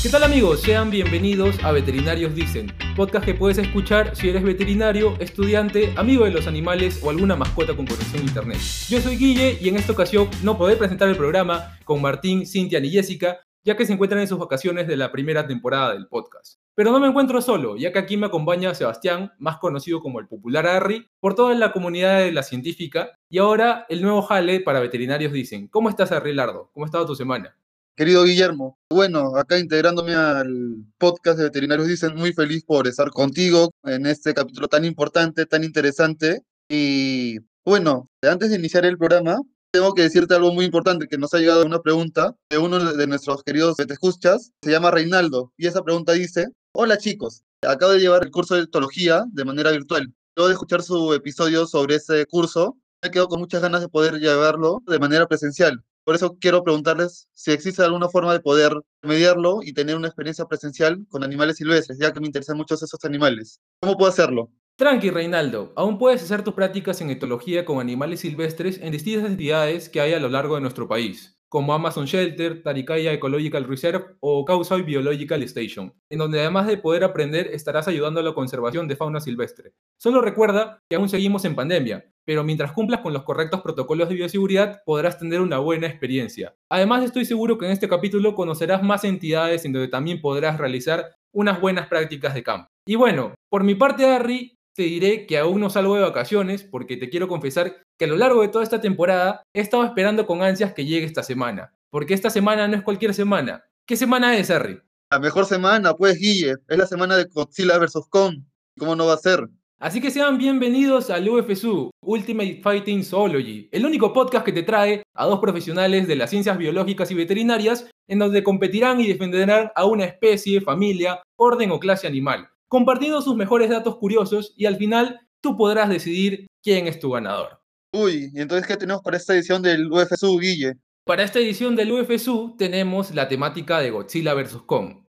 ¿Qué tal amigos? Sean bienvenidos a Veterinarios Dicen, podcast que puedes escuchar si eres veterinario, estudiante, amigo de los animales o alguna mascota con conexión a internet. Yo soy Guille y en esta ocasión no podré presentar el programa con Martín, Cintia y Jessica, ya que se encuentran en sus vacaciones de la primera temporada del podcast. Pero no me encuentro solo, ya que aquí me acompaña Sebastián, más conocido como el popular Harry, por toda la comunidad de la científica, y ahora el nuevo jale para veterinarios dicen. ¿Cómo estás, Harry Lardo? ¿Cómo ha estado tu semana? Querido Guillermo, bueno, acá integrándome al podcast de Veterinarios Dicen, muy feliz por estar contigo en este capítulo tan importante, tan interesante. Y bueno, antes de iniciar el programa, tengo que decirte algo muy importante, que nos ha llegado una pregunta de uno de nuestros queridos escuchas, se llama Reinaldo, y esa pregunta dice, hola chicos, acabo de llevar el curso de etología de manera virtual. Luego de escuchar su episodio sobre ese curso, me quedo con muchas ganas de poder llevarlo de manera presencial. Por eso quiero preguntarles si existe alguna forma de poder mediarlo y tener una experiencia presencial con animales silvestres, ya que me interesan mucho esos animales. ¿Cómo puedo hacerlo? Tranqui, Reinaldo. Aún puedes hacer tus prácticas en etología con animales silvestres en distintas entidades que hay a lo largo de nuestro país como Amazon Shelter, Tarikaya Ecological Reserve o Kausai Biological Station, en donde además de poder aprender estarás ayudando a la conservación de fauna silvestre. Solo recuerda que aún seguimos en pandemia, pero mientras cumplas con los correctos protocolos de bioseguridad podrás tener una buena experiencia. Además estoy seguro que en este capítulo conocerás más entidades en donde también podrás realizar unas buenas prácticas de campo. Y bueno, por mi parte, Harry, te diré que aún no salgo de vacaciones porque te quiero confesar que a lo largo de toda esta temporada he estado esperando con ansias que llegue esta semana. Porque esta semana no es cualquier semana. ¿Qué semana es, Harry? La mejor semana, pues, Guille. Es la semana de Godzilla vs. Kong. ¿Cómo no va a ser? Así que sean bienvenidos al UFSU, Ultimate Fighting Zoology, el único podcast que te trae a dos profesionales de las ciencias biológicas y veterinarias en donde competirán y defenderán a una especie, familia, orden o clase animal compartiendo sus mejores datos curiosos y al final tú podrás decidir quién es tu ganador. Uy, ¿y entonces qué tenemos para esta edición del UFSU, Guille? Para esta edición del UFSU tenemos la temática de Godzilla vs. Kong.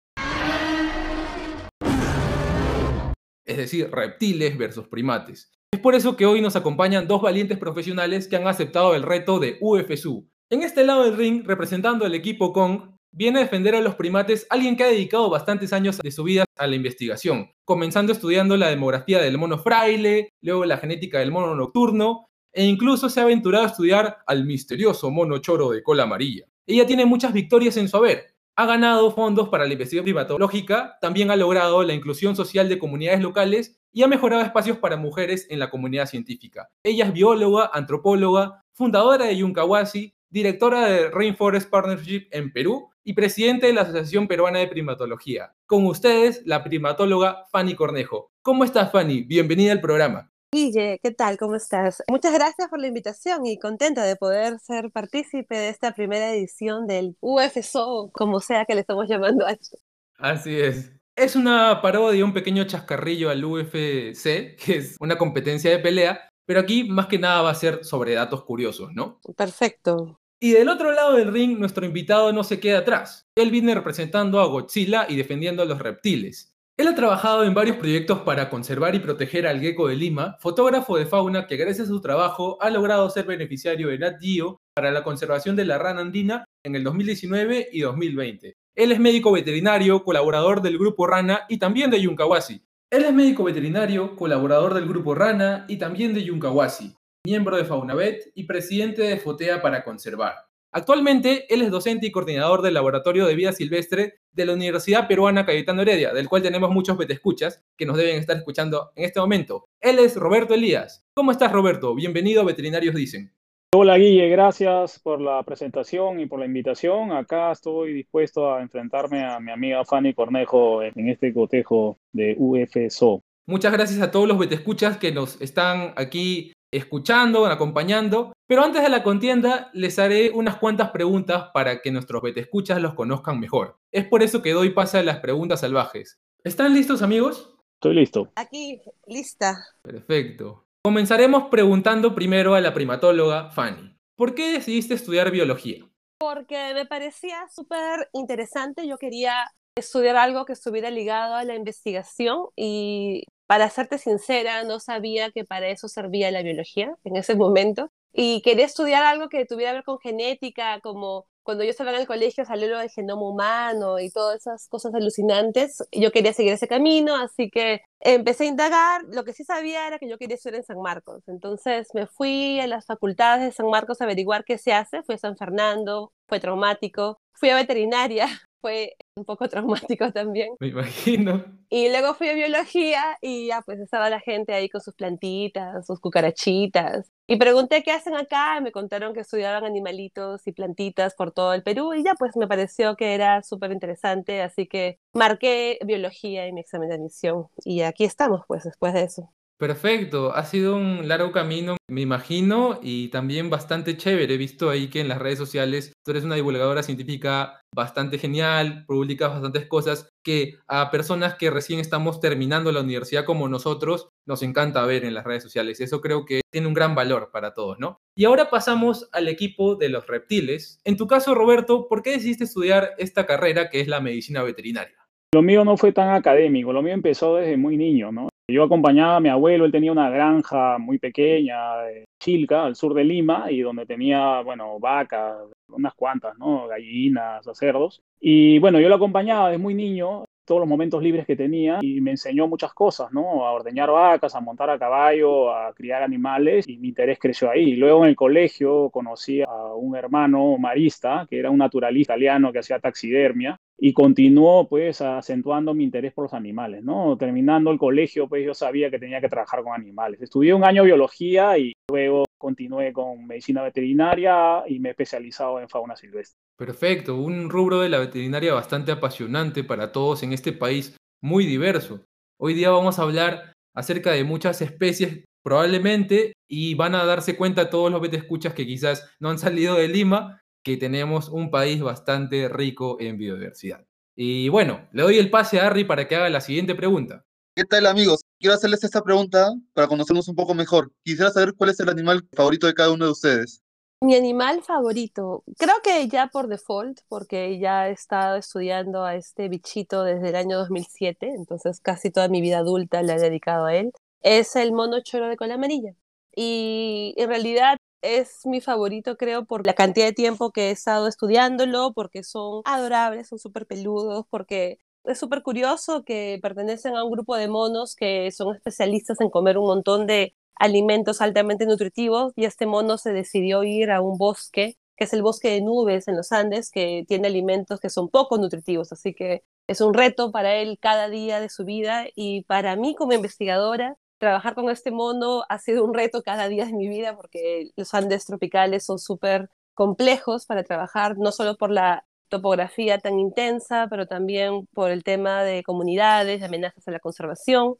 Es decir, reptiles versus primates. Es por eso que hoy nos acompañan dos valientes profesionales que han aceptado el reto de UFSU. En este lado del ring, representando al equipo Kong, viene a defender a los primates alguien que ha dedicado bastantes años de su vida a la investigación, comenzando estudiando la demografía del mono fraile, luego la genética del mono nocturno, e incluso se ha aventurado a estudiar al misterioso mono choro de cola amarilla. Ella tiene muchas victorias en su haber. Ha ganado fondos para la investigación primatológica, también ha logrado la inclusión social de comunidades locales y ha mejorado espacios para mujeres en la comunidad científica. Ella es bióloga, antropóloga, fundadora de Yuncawasi, directora de Rainforest Partnership en Perú y presidente de la Asociación Peruana de Primatología. Con ustedes, la primatóloga Fanny Cornejo. ¿Cómo estás, Fanny? Bienvenida al programa. Guille, ¿qué tal? ¿Cómo estás? Muchas gracias por la invitación y contenta de poder ser partícipe de esta primera edición del UFSO, como sea que le estamos llamando a esto. Así es. Es una parodia, un pequeño chascarrillo al UFC, que es una competencia de pelea, pero aquí más que nada va a ser sobre datos curiosos, ¿no? Perfecto. Y del otro lado del ring, nuestro invitado no se queda atrás. Él viene representando a Godzilla y defendiendo a los reptiles. Él ha trabajado en varios proyectos para conservar y proteger al gecko de Lima, fotógrafo de fauna que gracias a su trabajo ha logrado ser beneficiario de Nat Geo para la conservación de la rana andina en el 2019 y 2020. Él es médico veterinario, colaborador del Grupo Rana y también de Yuncawasi. Él es médico veterinario, colaborador del Grupo Rana y también de Yuncawasi miembro de Faunabet y presidente de Fotea para Conservar. Actualmente, él es docente y coordinador del Laboratorio de Vida Silvestre de la Universidad Peruana Cayetano Heredia, del cual tenemos muchos betescuchas que nos deben estar escuchando en este momento. Él es Roberto Elías. ¿Cómo estás, Roberto? Bienvenido a Veterinarios Dicen. Hola, Guille. Gracias por la presentación y por la invitación. Acá estoy dispuesto a enfrentarme a mi amiga Fanny Cornejo en este cotejo de UFSO. Muchas gracias a todos los betescuchas que nos están aquí escuchando, acompañando. Pero antes de la contienda, les haré unas cuantas preguntas para que nuestros betescuchas los conozcan mejor. Es por eso que doy paso a las preguntas salvajes. ¿Están listos, amigos? Estoy listo. Aquí, lista. Perfecto. Comenzaremos preguntando primero a la primatóloga Fanny. ¿Por qué decidiste estudiar biología? Porque me parecía súper interesante. Yo quería estudiar algo que estuviera ligado a la investigación y para serte sincera, no sabía que para eso servía la biología en ese momento y quería estudiar algo que tuviera que ver con genética, como cuando yo estaba en el colegio salió lo del genoma humano y todas esas cosas alucinantes. Yo quería seguir ese camino, así que empecé a indagar. Lo que sí sabía era que yo quería estudiar en San Marcos. Entonces me fui a las facultades de San Marcos a averiguar qué se hace. Fui a San Fernando, fue traumático. Fui a veterinaria, fue un poco traumático también. Me imagino. Y luego fui a biología y ya pues estaba la gente ahí con sus plantitas, sus cucarachitas. Y pregunté qué hacen acá, y me contaron que estudiaban animalitos y plantitas por todo el Perú y ya pues me pareció que era súper interesante, así que marqué biología en mi examen de admisión y aquí estamos pues después de eso. Perfecto, ha sido un largo camino, me imagino, y también bastante chévere. He visto ahí que en las redes sociales tú eres una divulgadora científica bastante genial, publicas bastantes cosas que a personas que recién estamos terminando la universidad como nosotros nos encanta ver en las redes sociales. Eso creo que tiene un gran valor para todos, ¿no? Y ahora pasamos al equipo de los reptiles. En tu caso, Roberto, ¿por qué decidiste estudiar esta carrera que es la medicina veterinaria? Lo mío no fue tan académico, lo mío empezó desde muy niño, ¿no? Yo acompañaba a mi abuelo, él tenía una granja muy pequeña, de Chilca, al sur de Lima, y donde tenía, bueno, vacas, unas cuantas, ¿no? Gallinas, cerdos. Y bueno, yo lo acompañaba desde muy niño, todos los momentos libres que tenía, y me enseñó muchas cosas, ¿no? A ordeñar vacas, a montar a caballo, a criar animales, y mi interés creció ahí. Luego en el colegio conocí a un hermano marista, que era un naturalista italiano que hacía taxidermia, y continuó pues acentuando mi interés por los animales, ¿no? Terminando el colegio pues yo sabía que tenía que trabajar con animales. Estudié un año biología y luego continué con medicina veterinaria y me he especializado en fauna silvestre. Perfecto, un rubro de la veterinaria bastante apasionante para todos en este país muy diverso. Hoy día vamos a hablar acerca de muchas especies probablemente y van a darse cuenta todos los escuchas que quizás no han salido de Lima que tenemos un país bastante rico en biodiversidad. Y bueno, le doy el pase a Harry para que haga la siguiente pregunta. ¿Qué tal amigos? Quiero hacerles esta pregunta para conocernos un poco mejor. Quisiera saber cuál es el animal favorito de cada uno de ustedes. Mi animal favorito, creo que ya por default, porque ya he estado estudiando a este bichito desde el año 2007, entonces casi toda mi vida adulta la he dedicado a él, es el mono choro de cola amarilla. Y en realidad es mi favorito, creo, por la cantidad de tiempo que he estado estudiándolo, porque son adorables, son súper peludos, porque es súper curioso que pertenecen a un grupo de monos que son especialistas en comer un montón de alimentos altamente nutritivos y este mono se decidió ir a un bosque, que es el bosque de nubes en los Andes, que tiene alimentos que son poco nutritivos, así que es un reto para él cada día de su vida y para mí como investigadora trabajar con este mono ha sido un reto cada día de mi vida porque los Andes tropicales son súper complejos para trabajar, no solo por la topografía tan intensa, pero también por el tema de comunidades, de amenazas a la conservación.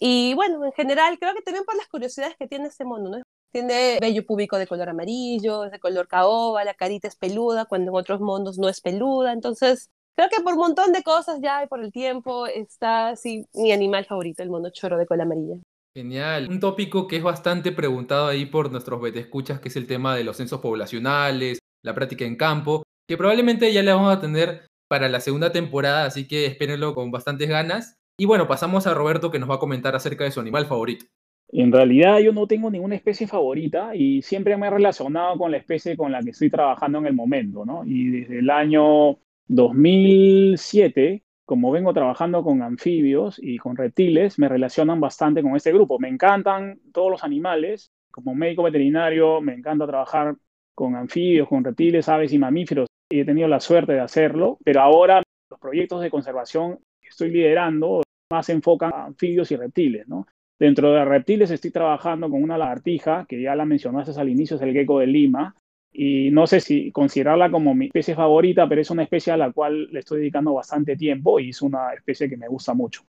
Y bueno, en general, creo que también por las curiosidades que tiene este mono, ¿no? Tiene vello púbico de color amarillo, es de color caoba, la carita es peluda, cuando en otros monos no es peluda. Entonces, creo que por un montón de cosas ya y por el tiempo está así mi animal favorito, el mono choro de cola amarilla. Genial. Un tópico que es bastante preguntado ahí por nuestros escuchas, que es el tema de los censos poblacionales, la práctica en campo, que probablemente ya le vamos a tener para la segunda temporada, así que espérenlo con bastantes ganas. Y bueno, pasamos a Roberto que nos va a comentar acerca de su animal favorito. En realidad yo no tengo ninguna especie favorita y siempre me he relacionado con la especie con la que estoy trabajando en el momento, ¿no? Y desde el año 2007 como vengo trabajando con anfibios y con reptiles, me relacionan bastante con este grupo. Me encantan todos los animales. Como médico veterinario, me encanta trabajar con anfibios, con reptiles, aves y mamíferos. Y he tenido la suerte de hacerlo, pero ahora los proyectos de conservación que estoy liderando más se enfocan a anfibios y reptiles. Dentro de reptiles estoy trabajando con una lagartija, que ya la mencionaste al inicio, es el gecko de Lima, y no sé si considerarla como mi especie favorita, pero es una especie a la cual le estoy dedicando bastante tiempo y es una especie que me gusta mucho.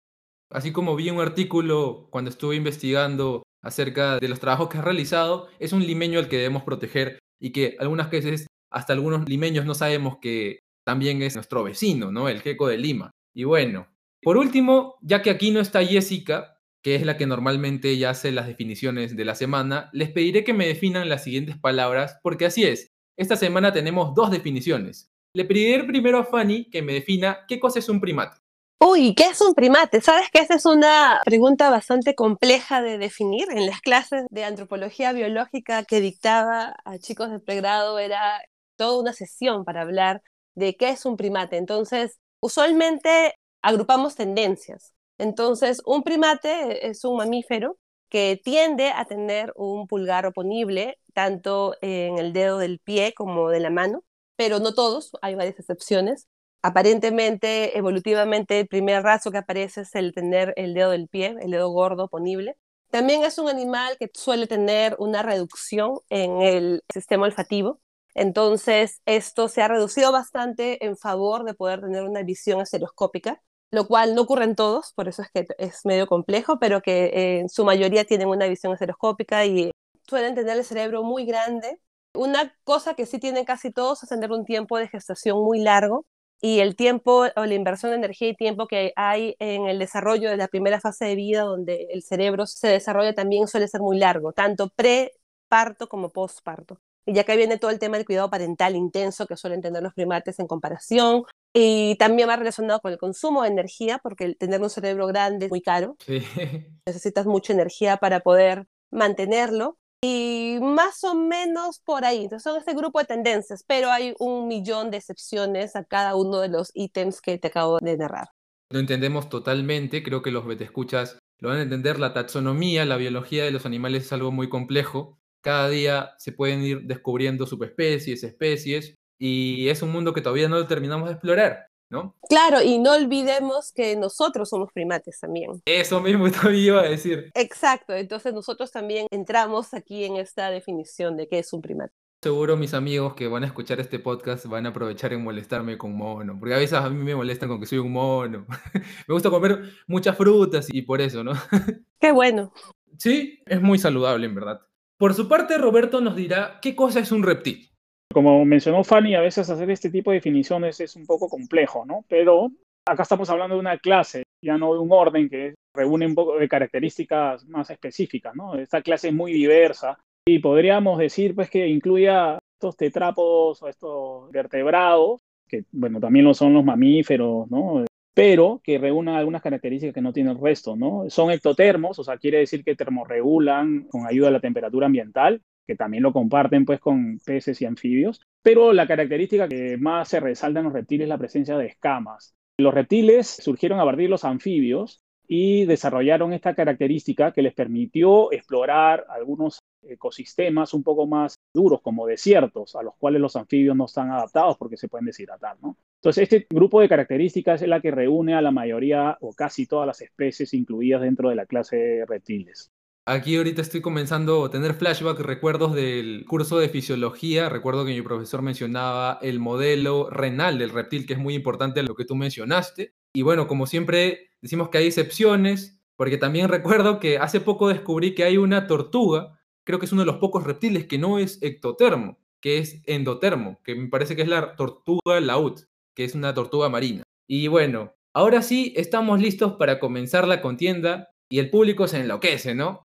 Así como vi un artículo cuando estuve investigando acerca de los trabajos que has realizado, es un limeño al que debemos proteger y que algunas veces hasta algunos limeños no sabemos que también es nuestro vecino, ¿no? El geco de Lima. Y bueno, por último, ya que aquí no está Jessica, que es la que normalmente ya hace las definiciones de la semana, les pediré que me definan las siguientes palabras, porque así es. Esta semana tenemos dos definiciones. Le pediré primero a Fanny que me defina qué cosa es un primate. Uy, ¿qué es un primate? Sabes que esa es una pregunta bastante compleja de definir. En las clases de antropología biológica que dictaba a chicos de pregrado era toda una sesión para hablar de qué es un primate. Entonces, usualmente agrupamos tendencias. Entonces, un primate es un mamífero que tiende a tener un pulgar oponible tanto en el dedo del pie como de la mano, pero no todos, hay varias excepciones. Aparentemente, evolutivamente, el primer rasgo que aparece es el tener el dedo del pie, el dedo gordo oponible. También es un animal que suele tener una reducción en el sistema olfativo. Entonces, esto se ha reducido bastante en favor de poder tener una visión estereoscópica, lo cual no ocurre en todos, por eso es que es medio complejo, pero que eh, en su mayoría tienen una visión estereoscópica y suelen tener el cerebro muy grande. Una cosa que sí tienen casi todos es tener un tiempo de gestación muy largo y el tiempo o la inversión de energía y tiempo que hay en el desarrollo de la primera fase de vida, donde el cerebro se desarrolla también suele ser muy largo, tanto pre-parto como post-parto. Y ya que viene todo el tema del cuidado parental intenso que suelen tener los primates en comparación, y también va relacionado con el consumo de energía, porque el tener un cerebro grande es muy caro. Necesitas mucha energía para poder mantenerlo y más o menos por ahí. Entonces son este grupo de tendencias, pero hay un millón de excepciones a cada uno de los ítems que te acabo de narrar. Lo entendemos totalmente, creo que los escuchas lo van a entender. La taxonomía, la biología de los animales es algo muy complejo. Cada día se pueden ir descubriendo subespecies, especies, y es un mundo que todavía no terminamos de explorar. ¿No? Claro, y no olvidemos que nosotros somos primates también. Eso mismo todavía iba a decir. Exacto, entonces nosotros también entramos aquí en esta definición de qué es un primate. Seguro mis amigos que van a escuchar este podcast van a aprovechar en molestarme con mono, porque a veces a mí me molestan con que soy un mono. me gusta comer muchas frutas y por eso, ¿no? Qué bueno. Sí, es muy saludable en verdad. Por su parte, Roberto nos dirá qué cosa es un reptil. Como mencionó Fanny, a veces hacer este tipo de definiciones es un poco complejo, ¿no? Pero acá estamos hablando de una clase, ya no de un orden que reúne un poco de características más específicas, ¿no? Esta clase es muy diversa y podríamos decir pues que incluya estos tetrápodos o estos vertebrados, que bueno, también lo son los mamíferos, ¿no? Pero que reúnan algunas características que no tiene el resto, ¿no? Son ectotermos, o sea, quiere decir que termorregulan con ayuda de la temperatura ambiental que también lo comparten pues con peces y anfibios, pero la característica que más se resalta en los reptiles es la presencia de escamas. Los reptiles surgieron a partir de los anfibios y desarrollaron esta característica que les permitió explorar algunos ecosistemas un poco más duros, como desiertos, a los cuales los anfibios no están adaptados porque se pueden deshidratar. ¿no? Entonces, este grupo de características es la que reúne a la mayoría o casi todas las especies incluidas dentro de la clase de reptiles. Aquí ahorita estoy comenzando a tener flashback, recuerdos del curso de fisiología. Recuerdo que mi profesor mencionaba el modelo renal del reptil, que es muy importante lo que tú mencionaste. Y bueno, como siempre decimos que hay excepciones, porque también recuerdo que hace poco descubrí que hay una tortuga, creo que es uno de los pocos reptiles que no es ectotermo, que es endotermo, que me parece que es la tortuga laúd, que es una tortuga marina. Y bueno, ahora sí estamos listos para comenzar la contienda y el público se enloquece, ¿no?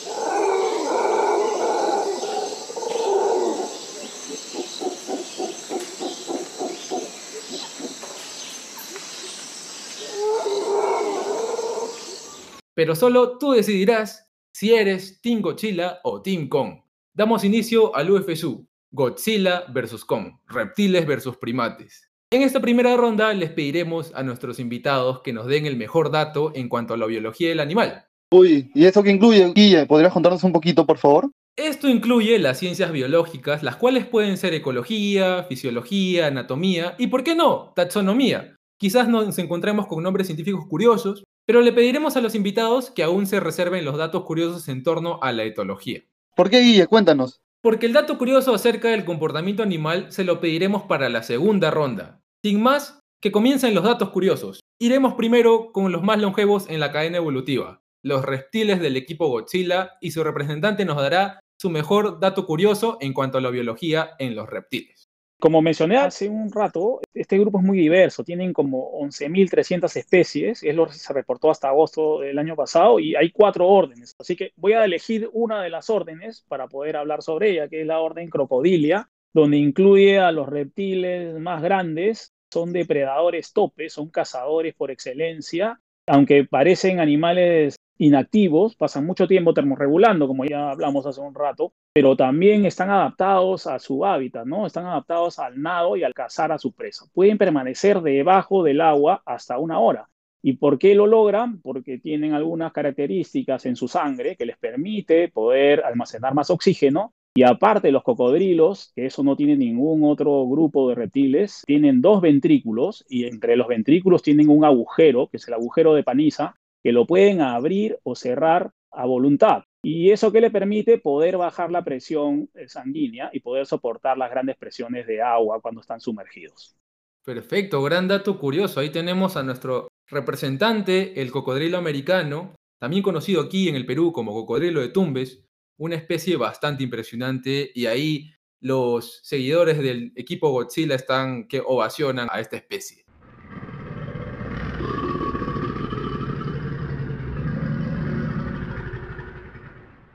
Pero solo tú decidirás si eres Team Godzilla o Team Kong. Damos inicio al UFSU, Godzilla vs. Kong, reptiles vs. primates. En esta primera ronda les pediremos a nuestros invitados que nos den el mejor dato en cuanto a la biología del animal. Uy, ¿y eso qué incluye, Guille? ¿Podrías contarnos un poquito, por favor? Esto incluye las ciencias biológicas, las cuales pueden ser ecología, fisiología, anatomía y, ¿por qué no?, taxonomía. Quizás nos encontremos con nombres científicos curiosos, pero le pediremos a los invitados que aún se reserven los datos curiosos en torno a la etología. ¿Por qué, Guille? Cuéntanos. Porque el dato curioso acerca del comportamiento animal se lo pediremos para la segunda ronda. Sin más, que comiencen los datos curiosos. Iremos primero con los más longevos en la cadena evolutiva los reptiles del equipo Godzilla y su representante nos dará su mejor dato curioso en cuanto a la biología en los reptiles. Como mencioné hace un rato, este grupo es muy diverso, tienen como 11.300 especies, es lo que se reportó hasta agosto del año pasado, y hay cuatro órdenes. Así que voy a elegir una de las órdenes para poder hablar sobre ella, que es la orden Crocodilia, donde incluye a los reptiles más grandes, son depredadores topes, son cazadores por excelencia, aunque parecen animales inactivos, pasan mucho tiempo termorregulando, como ya hablamos hace un rato, pero también están adaptados a su hábitat, ¿no? Están adaptados al nado y al cazar a su presa. Pueden permanecer debajo del agua hasta una hora. ¿Y por qué lo logran? Porque tienen algunas características en su sangre que les permite poder almacenar más oxígeno. Y aparte los cocodrilos, que eso no tiene ningún otro grupo de reptiles, tienen dos ventrículos y entre los ventrículos tienen un agujero, que es el agujero de Panisa, que lo pueden abrir o cerrar a voluntad. Y eso que le permite poder bajar la presión sanguínea y poder soportar las grandes presiones de agua cuando están sumergidos. Perfecto, gran dato curioso. Ahí tenemos a nuestro representante, el cocodrilo americano, también conocido aquí en el Perú como cocodrilo de Tumbes, una especie bastante impresionante y ahí los seguidores del equipo Godzilla están que ovacionan a esta especie.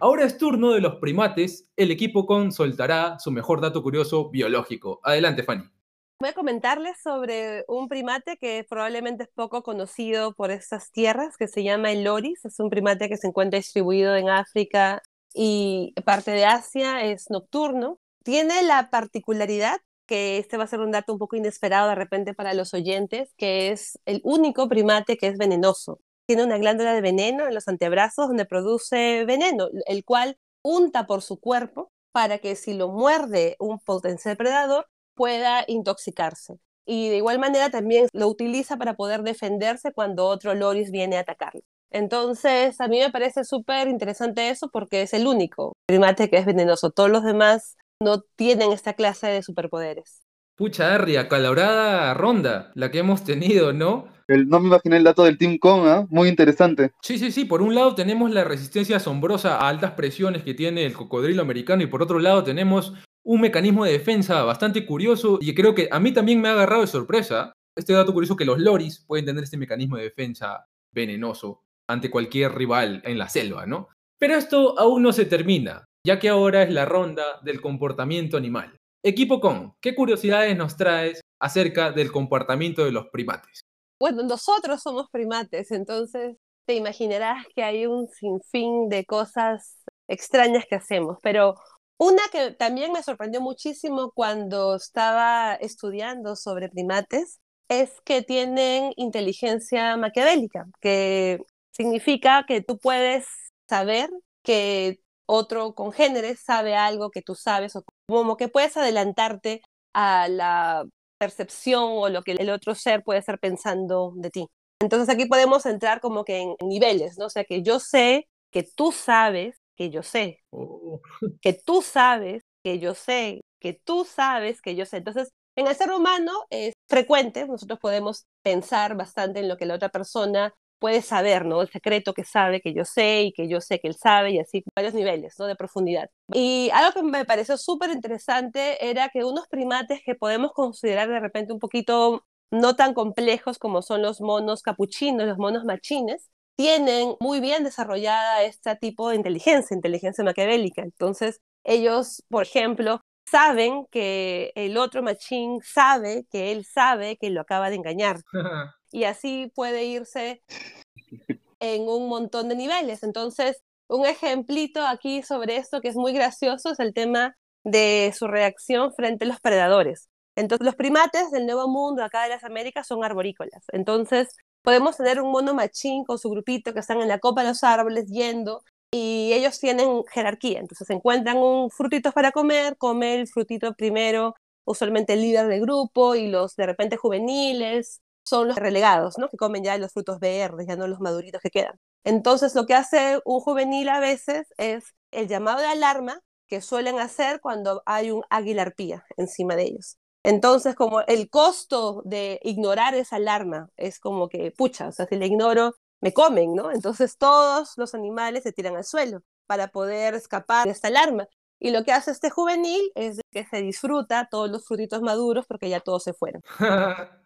Ahora es turno de los primates. El equipo con soltará su mejor dato curioso biológico. Adelante, Fanny. Voy a comentarles sobre un primate que probablemente es poco conocido por estas tierras, que se llama el loris. Es un primate que se encuentra distribuido en África y parte de Asia. Es nocturno. Tiene la particularidad que este va a ser un dato un poco inesperado de repente para los oyentes, que es el único primate que es venenoso tiene una glándula de veneno en los antebrazos donde produce veneno, el cual unta por su cuerpo para que si lo muerde un potencial predador pueda intoxicarse. Y de igual manera también lo utiliza para poder defenderse cuando otro loris viene a atacarlo. Entonces, a mí me parece súper interesante eso porque es el único primate que es venenoso. Todos los demás no tienen esta clase de superpoderes. Pucha, Arri, acalorada ronda la que hemos tenido, ¿no? no me imaginé el dato del Team Kong, ¿ah? muy interesante. Sí, sí, sí. Por un lado tenemos la resistencia asombrosa a altas presiones que tiene el cocodrilo americano y por otro lado tenemos un mecanismo de defensa bastante curioso y creo que a mí también me ha agarrado de sorpresa este dato curioso que los loris pueden tener este mecanismo de defensa venenoso ante cualquier rival en la selva, ¿no? Pero esto aún no se termina, ya que ahora es la ronda del comportamiento animal. Equipo con, ¿qué curiosidades nos traes acerca del comportamiento de los primates? Bueno, nosotros somos primates, entonces te imaginarás que hay un sinfín de cosas extrañas que hacemos, pero una que también me sorprendió muchísimo cuando estaba estudiando sobre primates es que tienen inteligencia maquiavélica, que significa que tú puedes saber que otro congénere sabe algo que tú sabes, o como que puedes adelantarte a la percepción o lo que el otro ser puede estar pensando de ti. Entonces aquí podemos entrar como que en niveles, ¿no? O sea, que yo sé que tú sabes que yo sé, oh. que tú sabes que yo sé, que tú sabes que yo sé. Entonces, en el ser humano es frecuente, nosotros podemos pensar bastante en lo que la otra persona puede saber, ¿no? El secreto que sabe, que yo sé y que yo sé que él sabe y así varios niveles, ¿no? De profundidad. Y algo que me pareció súper interesante era que unos primates que podemos considerar de repente un poquito no tan complejos como son los monos capuchinos, los monos machines, tienen muy bien desarrollada este tipo de inteligencia, inteligencia maquiavélica. Entonces, ellos, por ejemplo, saben que el otro machín sabe que él sabe que lo acaba de engañar. y así puede irse en un montón de niveles. Entonces, un ejemplito aquí sobre esto que es muy gracioso es el tema de su reacción frente a los predadores. Entonces, los primates del Nuevo Mundo, acá de las Américas, son arborícolas. Entonces, podemos tener un mono machín con su grupito que están en la copa de los árboles yendo y ellos tienen jerarquía. Entonces, encuentran un frutito para comer, come el frutito primero, usualmente el líder del grupo y los de repente juveniles son los relegados, ¿no? Que comen ya los frutos verdes, ya no los maduritos que quedan. Entonces, lo que hace un juvenil a veces es el llamado de alarma que suelen hacer cuando hay un águila arpía encima de ellos. Entonces, como el costo de ignorar esa alarma es como que, pucha, o sea, si le ignoro, me comen, ¿no? Entonces todos los animales se tiran al suelo para poder escapar de esta alarma. Y lo que hace este juvenil es que se disfruta todos los frutitos maduros porque ya todos se fueron.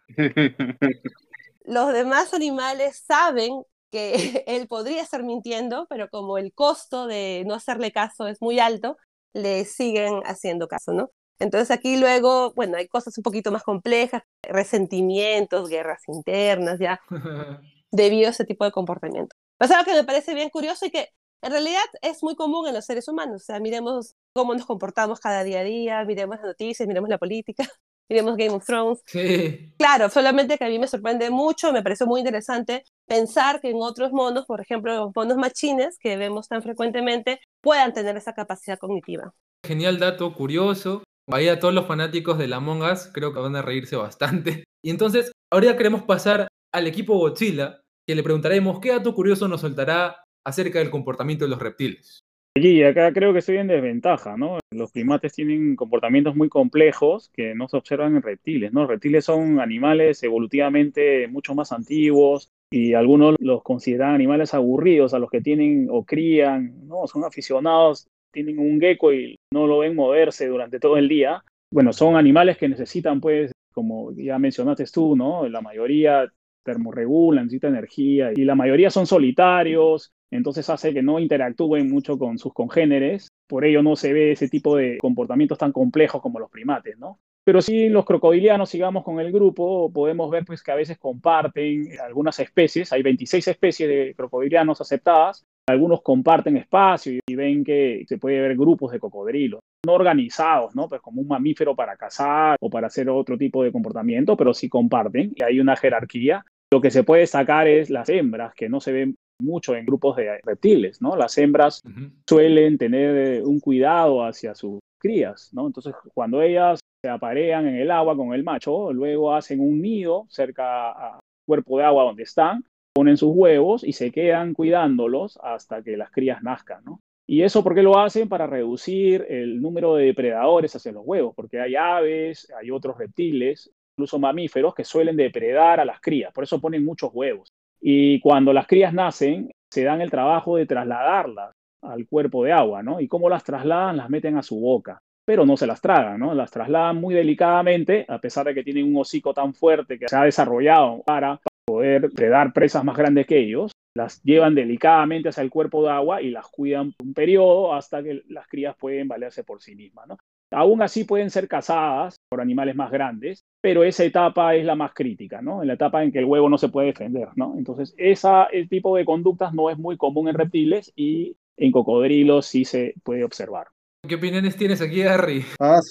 los demás animales saben que él podría estar mintiendo, pero como el costo de no hacerle caso es muy alto, le siguen haciendo caso, ¿no? Entonces aquí luego, bueno, hay cosas un poquito más complejas, resentimientos, guerras internas, ya, debido a ese tipo de comportamiento. Pasa algo que me parece bien curioso y que en realidad es muy común en los seres humanos. O sea, miremos cómo nos comportamos cada día a día, miremos las noticias, miremos la política, miremos Game of Thrones. Sí. Claro, solamente que a mí me sorprende mucho, me pareció muy interesante pensar que en otros monos, por ejemplo, los monos machines que vemos tan frecuentemente, puedan tener esa capacidad cognitiva. Genial dato, curioso. Ahí a todos los fanáticos de la Among Us creo que van a reírse bastante. Y entonces, ahora queremos pasar al equipo Godzilla, que le preguntaremos qué dato curioso nos soltará acerca del comportamiento de los reptiles. Y acá creo que estoy en desventaja, ¿no? Los primates tienen comportamientos muy complejos que no se observan en reptiles, ¿no? reptiles son animales evolutivamente mucho más antiguos y algunos los consideran animales aburridos a los que tienen o crían, ¿no? Son aficionados, tienen un gecko y no lo ven moverse durante todo el día. Bueno, son animales que necesitan, pues, como ya mencionaste tú, ¿no? La mayoría termorregulan, necesitan energía y la mayoría son solitarios, entonces hace que no interactúen mucho con sus congéneres, por ello no se ve ese tipo de comportamientos tan complejos como los primates, ¿no? Pero si los crocodilianos sigamos con el grupo, podemos ver pues que a veces comparten algunas especies, hay 26 especies de crocodilianos aceptadas, algunos comparten espacio y ven que se puede ver grupos de cocodrilos, no organizados, ¿no? Pues como un mamífero para cazar o para hacer otro tipo de comportamiento, pero sí comparten y hay una jerarquía. Lo que se puede sacar es las hembras, que no se ven mucho en grupos de reptiles, ¿no? Las hembras suelen tener un cuidado hacia sus crías, ¿no? Entonces, cuando ellas se aparean en el agua con el macho, luego hacen un nido cerca al cuerpo de agua donde están, ponen sus huevos y se quedan cuidándolos hasta que las crías nazcan, ¿no? Y eso porque lo hacen para reducir el número de depredadores hacia los huevos, porque hay aves, hay otros reptiles, incluso mamíferos que suelen depredar a las crías, por eso ponen muchos huevos. Y cuando las crías nacen, se dan el trabajo de trasladarlas al cuerpo de agua, ¿no? Y cómo las trasladan, las meten a su boca, pero no se las tragan, ¿no? Las trasladan muy delicadamente, a pesar de que tienen un hocico tan fuerte que se ha desarrollado para poder predar presas más grandes que ellos, las llevan delicadamente hacia el cuerpo de agua y las cuidan un periodo hasta que las crías pueden valerse por sí mismas, ¿no? Aún así pueden ser cazadas por animales más grandes, pero esa etapa es la más crítica, ¿no? En la etapa en que el huevo no se puede defender, ¿no? Entonces, esa, ese tipo de conductas no es muy común en reptiles y en cocodrilos sí se puede observar. ¿Qué opiniones tienes aquí, Harry? Ah,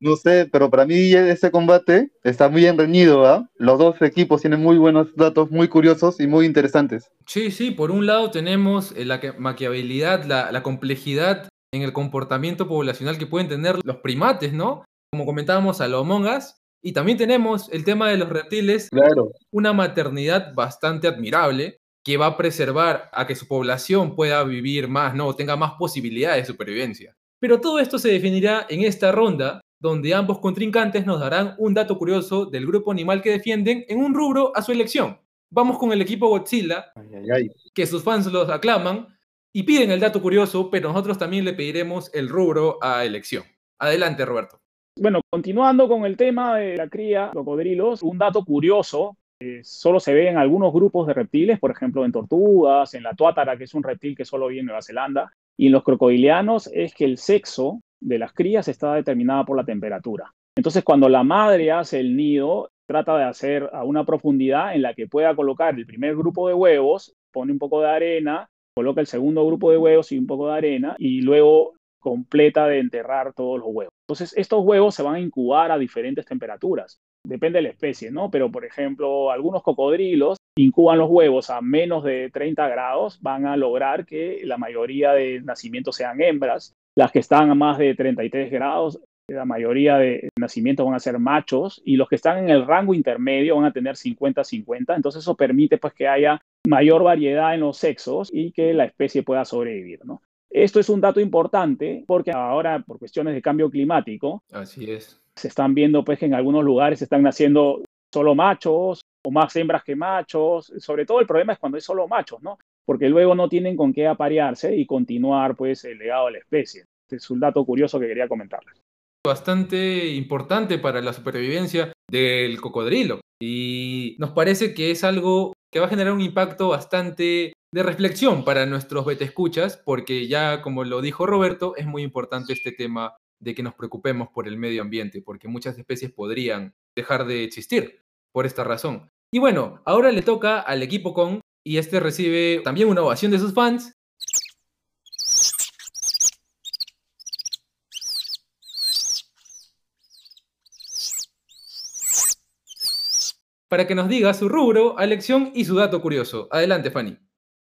no sé, pero para mí ese combate está muy bien reñido, ¿ah? Los dos equipos tienen muy buenos datos, muy curiosos y muy interesantes. Sí, sí, por un lado tenemos eh, la maquiabilidad, la, la complejidad en el comportamiento poblacional que pueden tener los primates, ¿no? Como comentábamos a los mongas. Y también tenemos el tema de los reptiles, claro. una maternidad bastante admirable que va a preservar a que su población pueda vivir más, ¿no? Tenga más posibilidades de supervivencia. Pero todo esto se definirá en esta ronda, donde ambos contrincantes nos darán un dato curioso del grupo animal que defienden en un rubro a su elección. Vamos con el equipo Godzilla, que sus fans los aclaman, y piden el dato curioso, pero nosotros también le pediremos el rubro a elección. Adelante, Roberto. Bueno, continuando con el tema de la cría de cocodrilos, un dato curioso, solo se ve en algunos grupos de reptiles, por ejemplo en tortugas, en la tuátara, que es un reptil que solo vive en Nueva Zelanda, y en los crocodilianos es que el sexo de las crías está determinado por la temperatura. Entonces, cuando la madre hace el nido, trata de hacer a una profundidad en la que pueda colocar el primer grupo de huevos, pone un poco de arena coloca el segundo grupo de huevos y un poco de arena y luego completa de enterrar todos los huevos. Entonces, estos huevos se van a incubar a diferentes temperaturas. Depende de la especie, ¿no? Pero, por ejemplo, algunos cocodrilos incuban los huevos a menos de 30 grados, van a lograr que la mayoría de nacimientos sean hembras. Las que están a más de 33 grados, la mayoría de nacimientos van a ser machos y los que están en el rango intermedio van a tener 50-50. Entonces, eso permite pues que haya mayor variedad en los sexos y que la especie pueda sobrevivir, ¿no? Esto es un dato importante porque ahora, por cuestiones de cambio climático, Así es. se están viendo pues que en algunos lugares se están naciendo solo machos o más hembras que machos. Sobre todo el problema es cuando es solo machos, ¿no? Porque luego no tienen con qué aparearse y continuar pues el legado de la especie. Este es un dato curioso que quería comentarles. Bastante importante para la supervivencia del cocodrilo. Y nos parece que es algo que va a generar un impacto bastante de reflexión para nuestros betescuchas, porque ya como lo dijo Roberto, es muy importante este tema de que nos preocupemos por el medio ambiente, porque muchas especies podrían dejar de existir por esta razón. Y bueno, ahora le toca al equipo con y este recibe también una ovación de sus fans. Para que nos diga su rubro, elección y su dato curioso. Adelante, Fanny.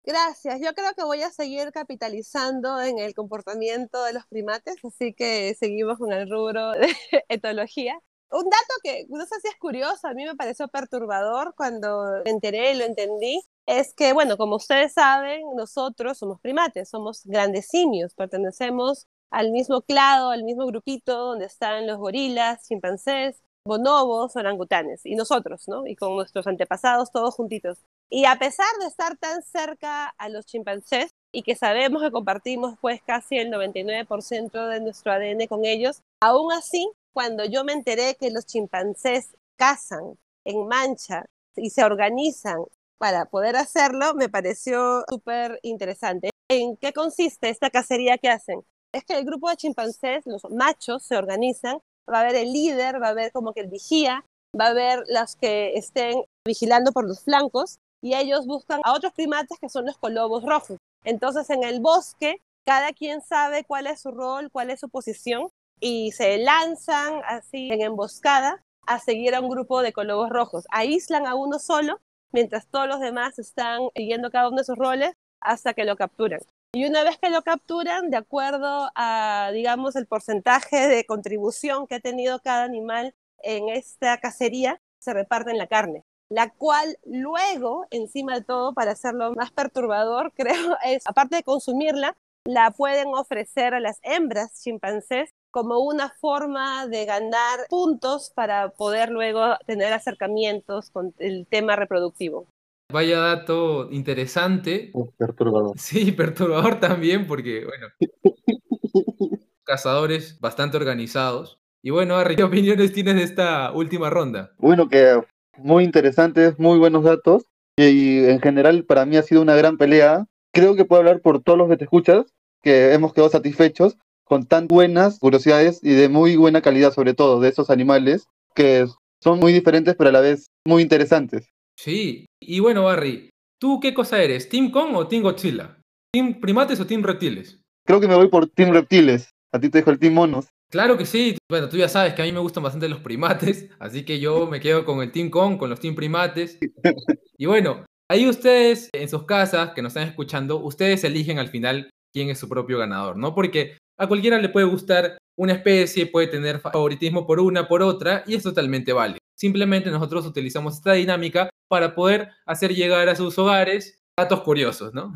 Gracias. Yo creo que voy a seguir capitalizando en el comportamiento de los primates, así que seguimos con el rubro de etología. Un dato que no sé si es curioso, a mí me pareció perturbador cuando me enteré y lo entendí, es que, bueno, como ustedes saben, nosotros somos primates, somos grandes simios, pertenecemos al mismo clado, al mismo grupito donde están los gorilas, chimpancés, bonobos, orangutanes, y nosotros, ¿no? Y con nuestros antepasados todos juntitos. Y a pesar de estar tan cerca a los chimpancés y que sabemos que compartimos pues casi el 99% de nuestro ADN con ellos, aún así, cuando yo me enteré que los chimpancés cazan en mancha y se organizan para poder hacerlo, me pareció súper interesante. ¿En qué consiste esta cacería que hacen? Es que el grupo de chimpancés, los machos, se organizan va a haber el líder, va a haber como que el vigía, va a haber las que estén vigilando por los flancos y ellos buscan a otros primates que son los colobos rojos. Entonces en el bosque cada quien sabe cuál es su rol, cuál es su posición y se lanzan así en emboscada a seguir a un grupo de colobos rojos. Aíslan a uno solo mientras todos los demás están siguiendo cada uno de sus roles hasta que lo capturan. Y una vez que lo capturan, de acuerdo a, digamos, el porcentaje de contribución que ha tenido cada animal en esta cacería, se reparten la carne, la cual luego, encima de todo, para hacerlo más perturbador, creo, es, aparte de consumirla, la pueden ofrecer a las hembras chimpancés como una forma de ganar puntos para poder luego tener acercamientos con el tema reproductivo. Vaya dato interesante. perturbador. Sí, perturbador también, porque, bueno, cazadores bastante organizados. Y bueno, Harry, ¿qué opiniones tienes de esta última ronda? Bueno, que muy interesantes, muy buenos datos. Y en general para mí ha sido una gran pelea. Creo que puedo hablar por todos los que te escuchas, que hemos quedado satisfechos con tan buenas curiosidades y de muy buena calidad sobre todo de esos animales que son muy diferentes pero a la vez muy interesantes. Sí, y bueno, Barry, ¿tú qué cosa eres? ¿Team Kong o Team Godzilla? ¿Team primates o Team reptiles? Creo que me voy por Team reptiles. A ti te dejo el Team monos. Claro que sí. Bueno, tú ya sabes que a mí me gustan bastante los primates, así que yo me quedo con el Team Kong, con los Team primates. Y bueno, ahí ustedes en sus casas que nos están escuchando, ustedes eligen al final quién es su propio ganador, ¿no? Porque a cualquiera le puede gustar una especie, puede tener favoritismo por una, por otra, y es totalmente válido. Simplemente nosotros utilizamos esta dinámica para poder hacer llegar a sus hogares datos curiosos, ¿no?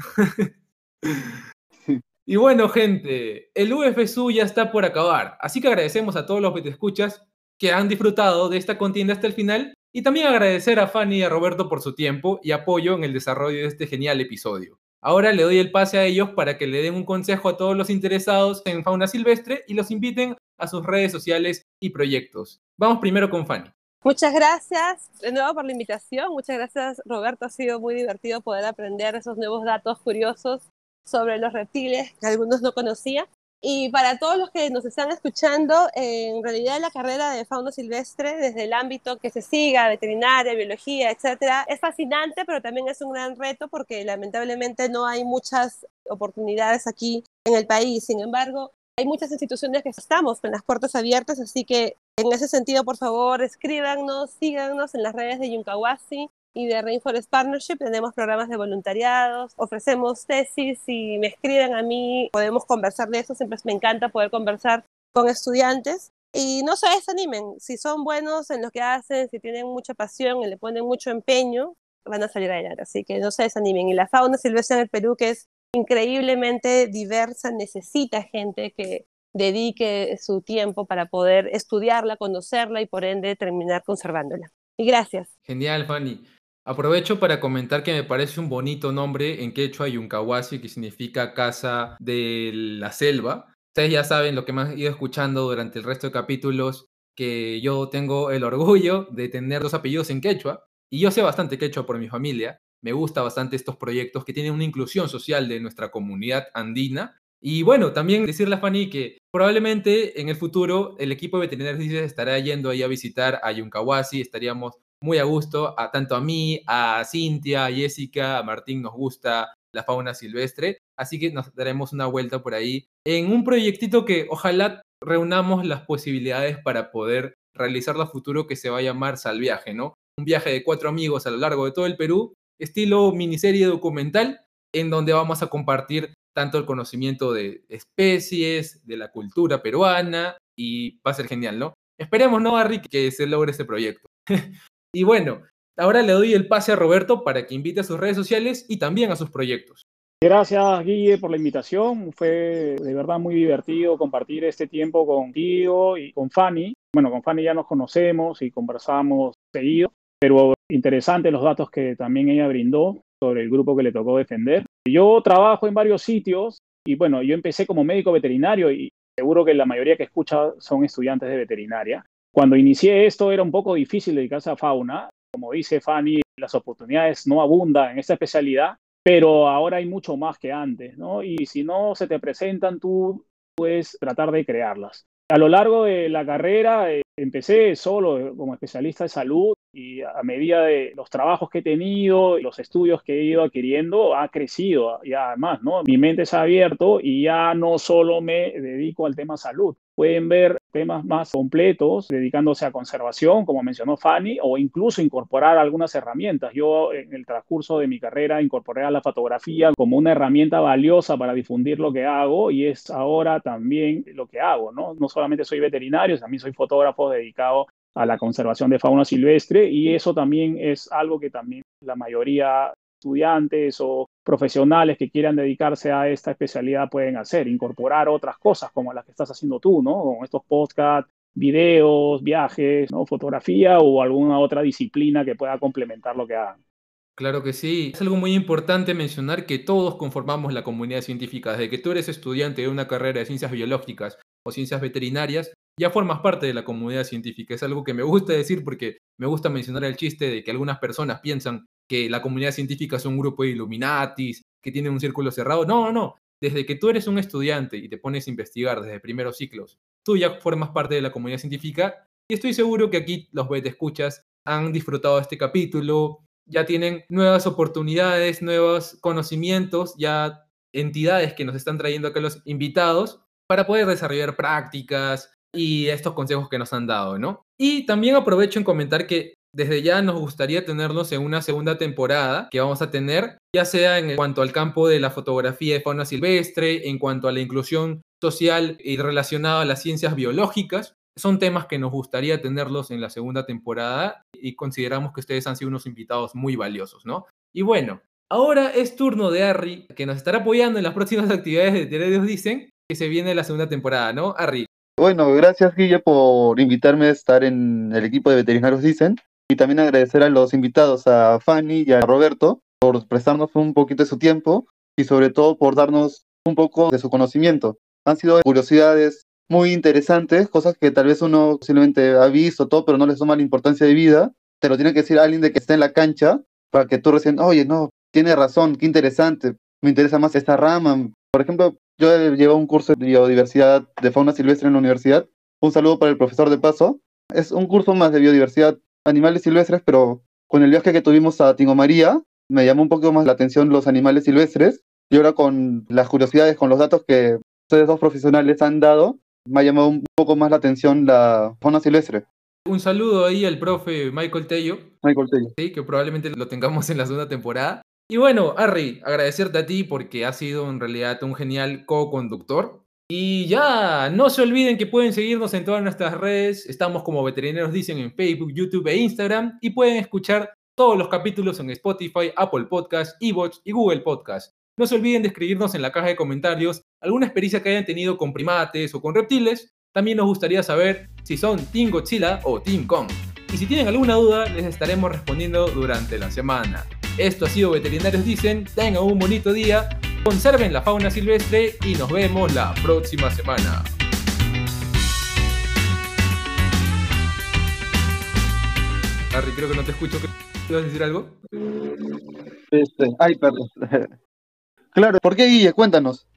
y bueno, gente, el UFSU ya está por acabar, así que agradecemos a todos los que te escuchas que han disfrutado de esta contienda hasta el final y también agradecer a Fanny y a Roberto por su tiempo y apoyo en el desarrollo de este genial episodio. Ahora le doy el pase a ellos para que le den un consejo a todos los interesados en fauna silvestre y los inviten a sus redes sociales y proyectos. Vamos primero con Fanny. Muchas gracias de nuevo por la invitación. Muchas gracias, Roberto. Ha sido muy divertido poder aprender esos nuevos datos curiosos sobre los reptiles que algunos no conocía. Y para todos los que nos están escuchando, en realidad la carrera de fauna silvestre, desde el ámbito que se siga, veterinaria, biología, etcétera, es fascinante, pero también es un gran reto porque lamentablemente no hay muchas oportunidades aquí en el país. Sin embargo, hay muchas instituciones que estamos con las puertas abiertas, así que en ese sentido, por favor, escríbanos, síganos en las redes de Yunkawasi y de Rainforest Partnership. Tenemos programas de voluntariados, ofrecemos tesis. Si me escriben a mí, podemos conversar de eso. Siempre me encanta poder conversar con estudiantes. Y no se desanimen, si son buenos en lo que hacen, si tienen mucha pasión y le ponen mucho empeño, van a salir adelante. Así que no se desanimen. Y la fauna silvestre en el Perú, que es increíblemente diversa, necesita gente que dedique su tiempo para poder estudiarla, conocerla y por ende terminar conservándola. Y gracias. Genial, Fanny. Aprovecho para comentar que me parece un bonito nombre en quechua Yunkawasi, que significa casa de la selva. Ustedes ya saben lo que me han ido escuchando durante el resto de capítulos, que yo tengo el orgullo de tener dos apellidos en quechua, y yo sé bastante quechua por mi familia, me gusta bastante estos proyectos que tienen una inclusión social de nuestra comunidad andina. Y bueno, también decirle a Fanny que probablemente en el futuro el equipo de veterinarios estará yendo ahí a visitar a Yunkawasi, estaríamos muy a gusto, tanto a mí, a Cintia, a Jessica, a Martín nos gusta la fauna silvestre, así que nos daremos una vuelta por ahí en un proyectito que ojalá reunamos las posibilidades para poder realizar a futuro que se va a llamar Salviaje, ¿no? Un viaje de cuatro amigos a lo largo de todo el Perú, estilo miniserie documental, en donde vamos a compartir tanto el conocimiento de especies, de la cultura peruana, y va a ser genial, ¿no? Esperemos, ¿no, Harry, que se logre este proyecto. y bueno, ahora le doy el pase a Roberto para que invite a sus redes sociales y también a sus proyectos. Gracias, Guille, por la invitación. Fue de verdad muy divertido compartir este tiempo contigo y con Fanny. Bueno, con Fanny ya nos conocemos y conversamos seguido, pero interesante los datos que también ella brindó sobre el grupo que le tocó defender. Yo trabajo en varios sitios y bueno, yo empecé como médico veterinario y seguro que la mayoría que escucha son estudiantes de veterinaria. Cuando inicié esto era un poco difícil dedicarse a fauna. Como dice Fanny, las oportunidades no abundan en esta especialidad, pero ahora hay mucho más que antes, ¿no? Y si no se te presentan, tú puedes tratar de crearlas. A lo largo de la carrera eh, empecé solo como especialista de salud y a medida de los trabajos que he tenido, los estudios que he ido adquiriendo, ha crecido y además, ¿no? Mi mente se ha abierto y ya no solo me dedico al tema salud. Pueden ver temas más completos dedicándose a conservación, como mencionó Fanny, o incluso incorporar algunas herramientas. Yo en el transcurso de mi carrera incorporé a la fotografía como una herramienta valiosa para difundir lo que hago y es ahora también lo que hago, ¿no? No solamente soy veterinario, también soy fotógrafo dedicado a la conservación de fauna silvestre y eso también es algo que también la mayoría estudiantes o profesionales que quieran dedicarse a esta especialidad pueden hacer, incorporar otras cosas como las que estás haciendo tú, ¿no? Con estos podcasts, videos, viajes, ¿no? Fotografía o alguna otra disciplina que pueda complementar lo que hagan. Claro que sí. Es algo muy importante mencionar que todos conformamos la comunidad científica. Desde que tú eres estudiante de una carrera de ciencias biológicas o ciencias veterinarias, ya formas parte de la comunidad científica. Es algo que me gusta decir porque me gusta mencionar el chiste de que algunas personas piensan que la comunidad científica es un grupo de Illuminatis, que tienen un círculo cerrado. No, no, no. Desde que tú eres un estudiante y te pones a investigar desde primeros ciclos, tú ya formas parte de la comunidad científica y estoy seguro que aquí los escuchas han disfrutado de este capítulo, ya tienen nuevas oportunidades, nuevos conocimientos, ya entidades que nos están trayendo acá los invitados para poder desarrollar prácticas y estos consejos que nos han dado, ¿no? Y también aprovecho en comentar que desde ya nos gustaría tenerlos en una segunda temporada que vamos a tener, ya sea en cuanto al campo de la fotografía de fauna silvestre, en cuanto a la inclusión social y relacionada a las ciencias biológicas. Son temas que nos gustaría tenerlos en la segunda temporada y consideramos que ustedes han sido unos invitados muy valiosos, ¿no? Y bueno, ahora es turno de Harry, que nos estará apoyando en las próximas actividades de Teredios Dicen, que se viene la segunda temporada, ¿no? Harry. Bueno, gracias Guille por invitarme a estar en el equipo de Veterinarios Dicen. Y también agradecer a los invitados, a Fanny y a Roberto, por prestarnos un poquito de su tiempo y sobre todo por darnos un poco de su conocimiento. Han sido curiosidades muy interesantes, cosas que tal vez uno posiblemente ha visto todo, pero no les toma la importancia de vida. Te lo tiene que decir alguien de que está en la cancha para que tú recién, oye, no, tiene razón, qué interesante, me interesa más esta rama. Por ejemplo, yo llevo un curso de biodiversidad de fauna silvestre en la universidad. Un saludo para el profesor de paso. Es un curso más de biodiversidad animales silvestres, pero con el viaje que tuvimos a Tingo María, me llamó un poco más la atención los animales silvestres. Y ahora con las curiosidades, con los datos que ustedes dos profesionales han dado, me ha llamado un poco más la atención la fauna silvestre. Un saludo ahí al profe Michael Tello. Michael Tello. Sí, que probablemente lo tengamos en la segunda temporada. Y bueno, Harry, agradecerte a ti porque has sido en realidad un genial co-conductor. Y ya, no se olviden que pueden seguirnos en todas nuestras redes. Estamos como veterinarios dicen en Facebook, YouTube e Instagram. Y pueden escuchar todos los capítulos en Spotify, Apple Podcasts, Evox y Google Podcasts. No se olviden de escribirnos en la caja de comentarios alguna experiencia que hayan tenido con primates o con reptiles. También nos gustaría saber si son Team Godzilla o Team Kong. Y si tienen alguna duda, les estaremos respondiendo durante la semana. Esto ha sido Veterinarios Dicen. Tengan un bonito día conserven la fauna silvestre y nos vemos la próxima semana. Harry, creo que no te escucho. ¿Quieres decir algo? Este, ay, perdón. claro, ¿por qué Guille? Cuéntanos.